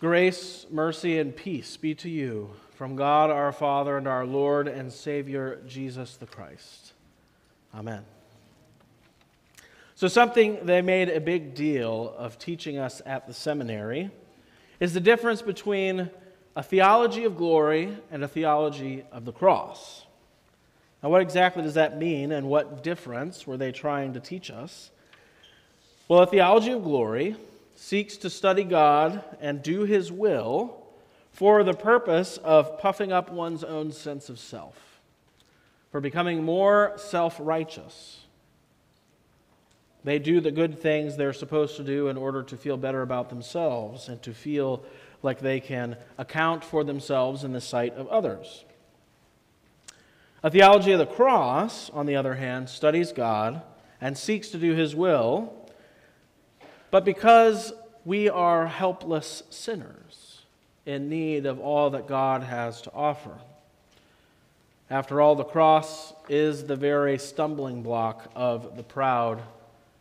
Grace, mercy, and peace be to you from God our Father and our Lord and Savior Jesus the Christ. Amen. So, something they made a big deal of teaching us at the seminary is the difference between a theology of glory and a theology of the cross. Now, what exactly does that mean, and what difference were they trying to teach us? Well, a theology of glory seeks to study God and do his will for the purpose of puffing up one's own sense of self, for becoming more self righteous. They do the good things they're supposed to do in order to feel better about themselves and to feel like they can account for themselves in the sight of others. A theology of the cross, on the other hand, studies God and seeks to do his will but because we are helpless sinners in need of all that God has to offer. After all, the cross is the very stumbling block of the proud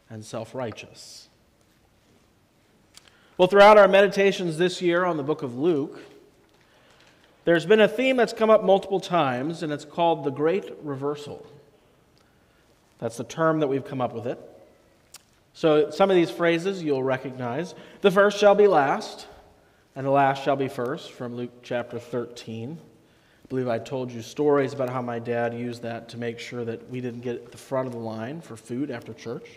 and self righteous. Well, throughout our meditations this year on the book of Luke, there's been a theme that's come up multiple times, and it's called the Great Reversal. That's the term that we've come up with it. So some of these phrases you'll recognize. The first shall be last, and the last shall be first, from Luke chapter 13. I believe I told you stories about how my dad used that to make sure that we didn't get at the front of the line for food after church.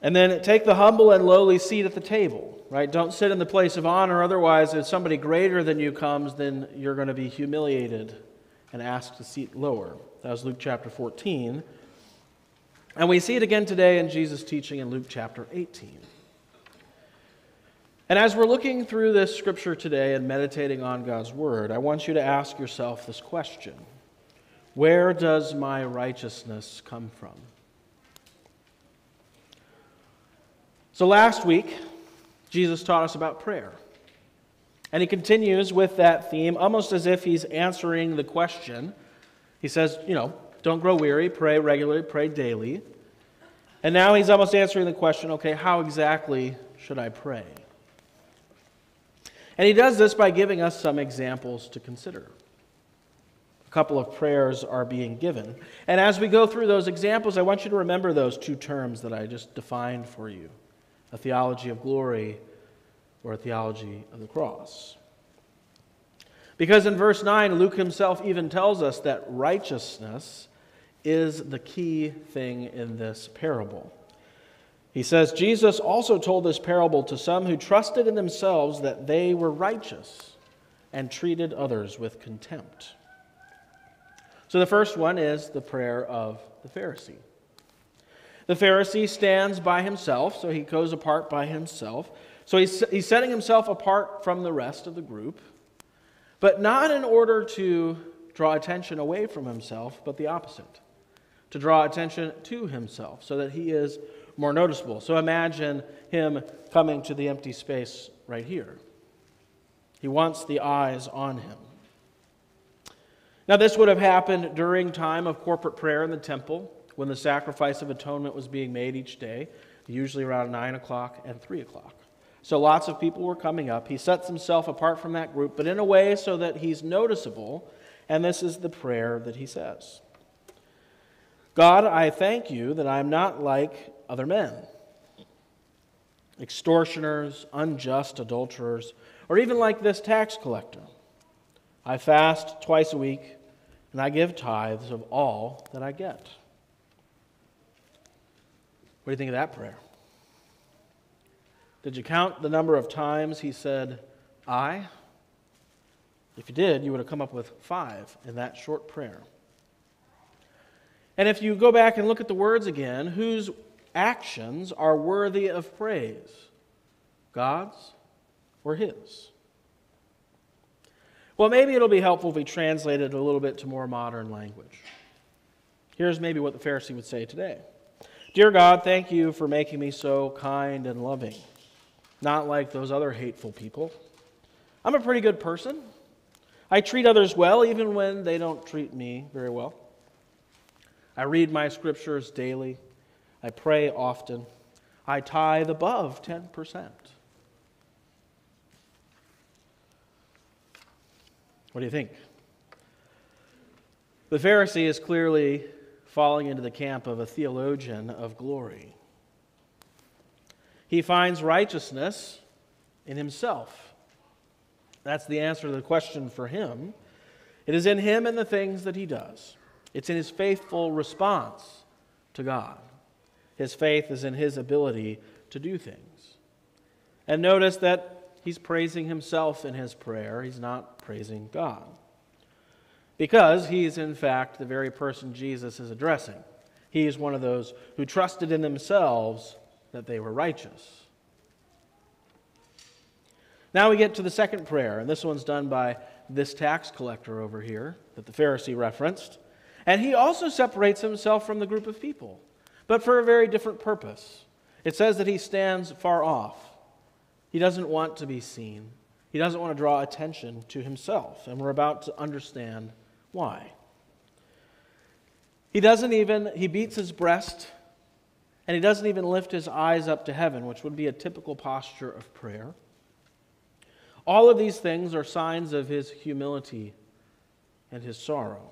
And then take the humble and lowly seat at the table, right? Don't sit in the place of honor, otherwise, if somebody greater than you comes, then you're going to be humiliated and asked to seat lower. That was Luke chapter 14. And we see it again today in Jesus' teaching in Luke chapter 18. And as we're looking through this scripture today and meditating on God's word, I want you to ask yourself this question Where does my righteousness come from? So last week, Jesus taught us about prayer. And he continues with that theme almost as if he's answering the question. He says, you know, don't grow weary, pray regularly, pray daily. And now he's almost answering the question okay, how exactly should I pray? And he does this by giving us some examples to consider. A couple of prayers are being given. And as we go through those examples, I want you to remember those two terms that I just defined for you a theology of glory or a theology of the cross. Because in verse 9, Luke himself even tells us that righteousness is the key thing in this parable. He says, Jesus also told this parable to some who trusted in themselves that they were righteous and treated others with contempt. So the first one is the prayer of the Pharisee. The Pharisee stands by himself, so he goes apart by himself. So he's, he's setting himself apart from the rest of the group but not in order to draw attention away from himself, but the opposite to draw attention to himself so that he is more noticeable. So imagine him coming to the empty space right here. He wants the eyes on him. Now, this would have happened during time of corporate prayer in the temple when the sacrifice of atonement was being made each day, usually around 9 o'clock and 3 o'clock. So lots of people were coming up. He sets himself apart from that group, but in a way so that he's noticeable. And this is the prayer that he says God, I thank you that I am not like other men, extortioners, unjust adulterers, or even like this tax collector. I fast twice a week, and I give tithes of all that I get. What do you think of that prayer? Did you count the number of times he said, I? If you did, you would have come up with five in that short prayer. And if you go back and look at the words again, whose actions are worthy of praise? God's or his? Well, maybe it'll be helpful if we translate it a little bit to more modern language. Here's maybe what the Pharisee would say today Dear God, thank you for making me so kind and loving not like those other hateful people. I'm a pretty good person. I treat others well, even when they don't treat me very well. I read my scriptures daily. I pray often. I tithe above 10%. What do you think? The Pharisee is clearly falling into the camp of a theologian of glory. He finds righteousness in himself. That's the answer to the question for him. It is in him and the things that he does it's in his faithful response to God. His faith is in his ability to do things. And notice that he's praising himself in his prayer, he's not praising God. Because he is, in fact, the very person Jesus is addressing. He is one of those who trusted in themselves that they were righteous. Now we get to the second prayer, and this one's done by this tax collector over here that the Pharisee referenced. And he also separates himself from the group of people, but for a very different purpose. It says that he stands far off. He doesn't want to be seen, he doesn't want to draw attention to himself. And we're about to understand why. He doesn't even, he beats his breast and he doesn't even lift his eyes up to heaven, which would be a typical posture of prayer. All of these things are signs of his humility and his sorrow.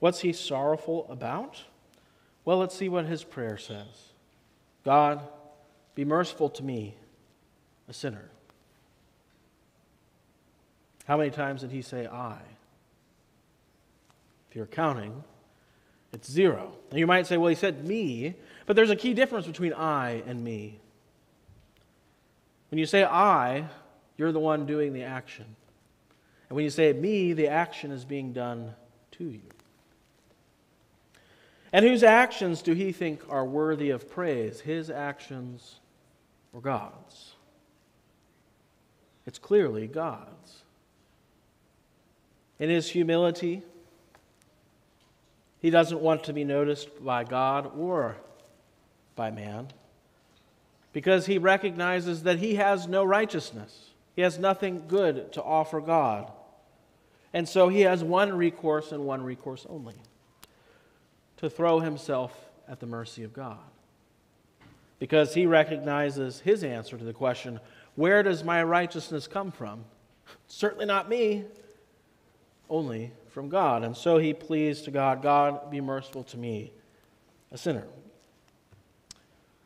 What's he sorrowful about? Well, let's see what his prayer says God, be merciful to me, a sinner. How many times did he say, I? If you're counting, it's zero. And you might say, well, he said me, but there's a key difference between I and me. When you say I, you're the one doing the action. And when you say me, the action is being done to you. And whose actions do he think are worthy of praise? His actions or God's? It's clearly God's. In his humility, he doesn't want to be noticed by God or by man because he recognizes that he has no righteousness. He has nothing good to offer God. And so he has one recourse and one recourse only to throw himself at the mercy of God. Because he recognizes his answer to the question where does my righteousness come from? Certainly not me, only from God. And so he pleads to God, God, be merciful to me, a sinner.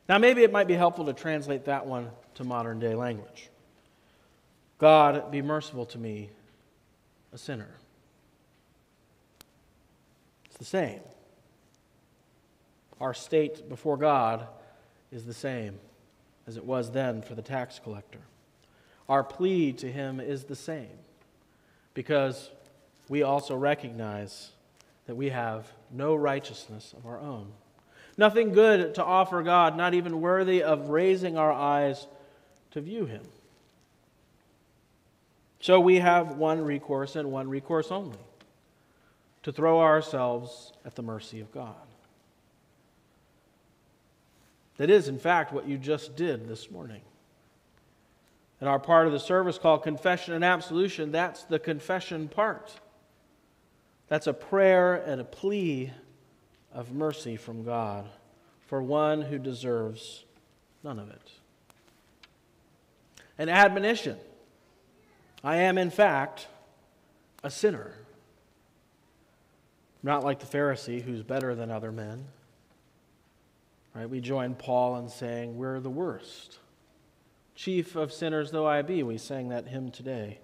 Now, maybe it might be helpful to translate that one to modern day language. God, be merciful to me, a sinner. It's the same. Our state before God is the same as it was then for the tax collector. Our plea to him is the same because we also recognize that we have no righteousness of our own. Nothing good to offer God, not even worthy of raising our eyes to view Him. So we have one recourse and one recourse only to throw ourselves at the mercy of God. That is, in fact, what you just did this morning. In our part of the service called Confession and Absolution, that's the confession part. That's a prayer and a plea of mercy from God for one who deserves none of it. An admonition I am, in fact, a sinner. Not like the Pharisee who's better than other men. Right? We join Paul in saying, We're the worst. Chief of sinners though I be, we sang that hymn today.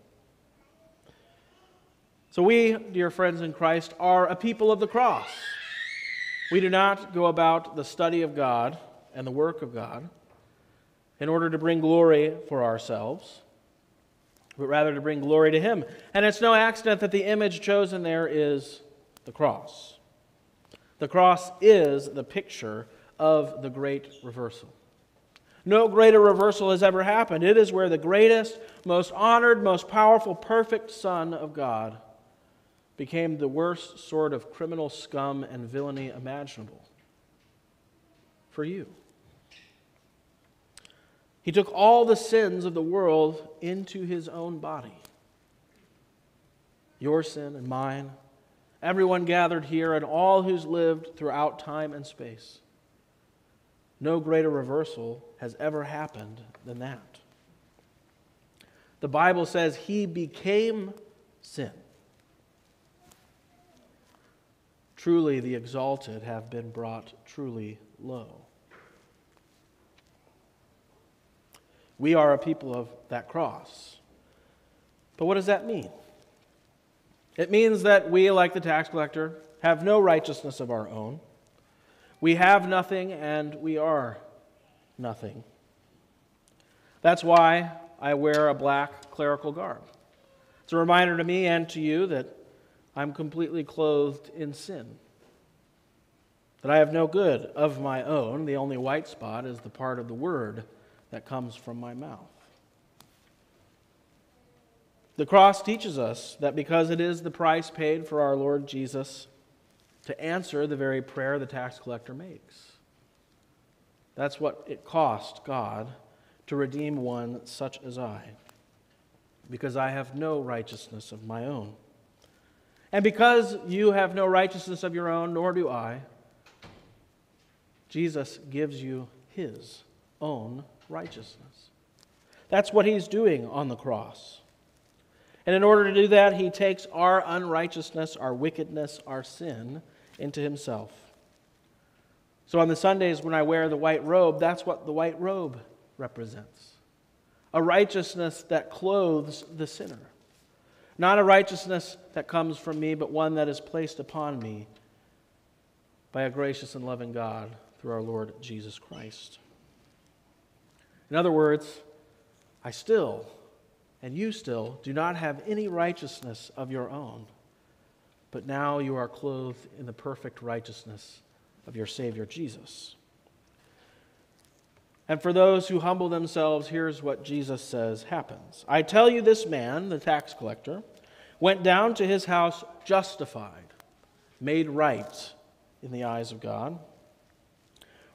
So, we, dear friends in Christ, are a people of the cross. We do not go about the study of God and the work of God in order to bring glory for ourselves, but rather to bring glory to Him. And it's no accident that the image chosen there is the cross. The cross is the picture of the great reversal. No greater reversal has ever happened. It is where the greatest, most honored, most powerful, perfect Son of God became the worst sort of criminal scum and villainy imaginable for you. He took all the sins of the world into his own body. Your sin and mine, everyone gathered here, and all who's lived throughout time and space. No greater reversal has ever happened than that. The Bible says he became sin. Truly, the exalted have been brought truly low. We are a people of that cross. But what does that mean? It means that we, like the tax collector, have no righteousness of our own. We have nothing and we are nothing. That's why I wear a black clerical garb. It's a reminder to me and to you that I'm completely clothed in sin. That I have no good of my own. The only white spot is the part of the word that comes from my mouth. The cross teaches us that because it is the price paid for our Lord Jesus to answer the very prayer the tax collector makes. That's what it cost God to redeem one such as I, because I have no righteousness of my own. And because you have no righteousness of your own, nor do I, Jesus gives you his own righteousness. That's what he's doing on the cross. And in order to do that, he takes our unrighteousness, our wickedness, our sin into himself. So on the Sundays when I wear the white robe, that's what the white robe represents a righteousness that clothes the sinner. Not a righteousness that comes from me, but one that is placed upon me by a gracious and loving God through our Lord Jesus Christ. In other words, I still, and you still, do not have any righteousness of your own, but now you are clothed in the perfect righteousness of your Savior Jesus. And for those who humble themselves, here's what Jesus says happens I tell you, this man, the tax collector, went down to his house justified, made right in the eyes of God,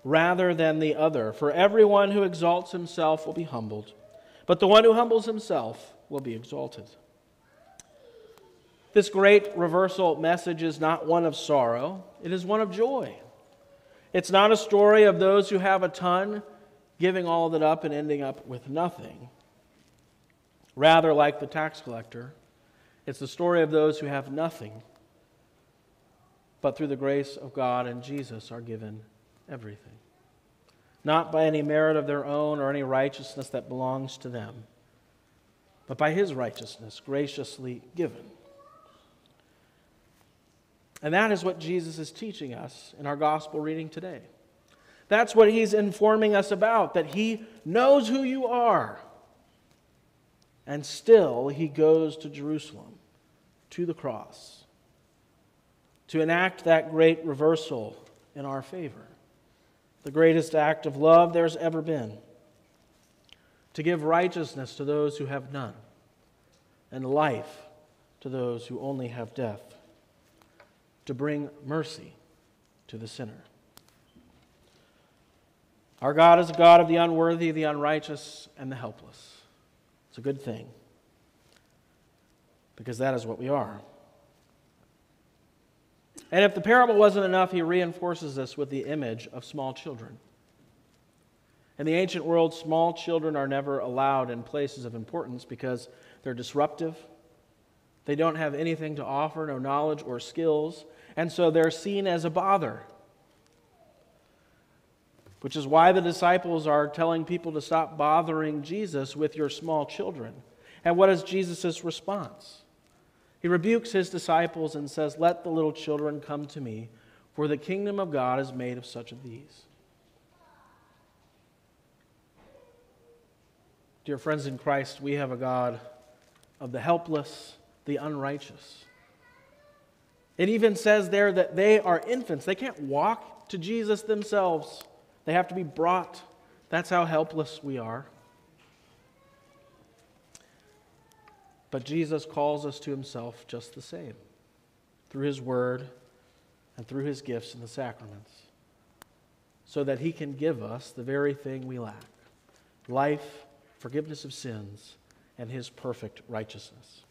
rather than the other. For everyone who exalts himself will be humbled, but the one who humbles himself will be exalted. This great reversal message is not one of sorrow, it is one of joy. It's not a story of those who have a ton giving all of it up and ending up with nothing. Rather, like the tax collector, it's the story of those who have nothing, but through the grace of God and Jesus are given everything. Not by any merit of their own or any righteousness that belongs to them, but by His righteousness graciously given. And that is what Jesus is teaching us in our gospel reading today. That's what he's informing us about, that he knows who you are. And still, he goes to Jerusalem, to the cross, to enact that great reversal in our favor, the greatest act of love there's ever been, to give righteousness to those who have none, and life to those who only have death, to bring mercy to the sinner. Our God is a God of the unworthy, the unrighteous, and the helpless. It's a good thing because that is what we are. And if the parable wasn't enough, he reinforces this with the image of small children. In the ancient world, small children are never allowed in places of importance because they're disruptive. They don't have anything to offer, no knowledge or skills, and so they're seen as a bother which is why the disciples are telling people to stop bothering Jesus with your small children. And what is Jesus' response? He rebukes his disciples and says, Let the little children come to me, for the kingdom of God is made of such of these. Dear friends in Christ, we have a God of the helpless, the unrighteous. It even says there that they are infants. They can't walk to Jesus themselves. They have to be brought. That's how helpless we are. But Jesus calls us to himself just the same through his word and through his gifts and the sacraments, so that he can give us the very thing we lack life, forgiveness of sins, and his perfect righteousness.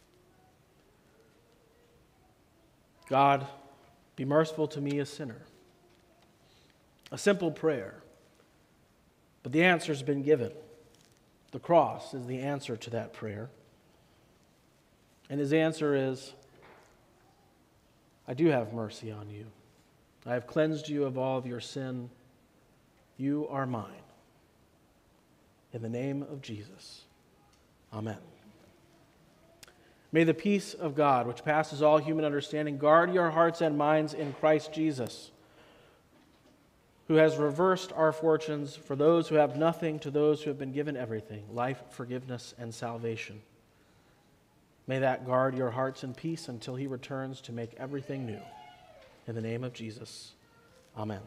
God, be merciful to me, a sinner. A simple prayer but the answer has been given. The cross is the answer to that prayer. And his answer is, I do have mercy on you. I have cleansed you of all of your sin. You are mine. In the name of Jesus. Amen. May the peace of God, which passes all human understanding, guard your hearts and minds in Christ Jesus, who has reversed our fortunes for those who have nothing to those who have been given everything life, forgiveness, and salvation. May that guard your hearts in peace until he returns to make everything new. In the name of Jesus, amen.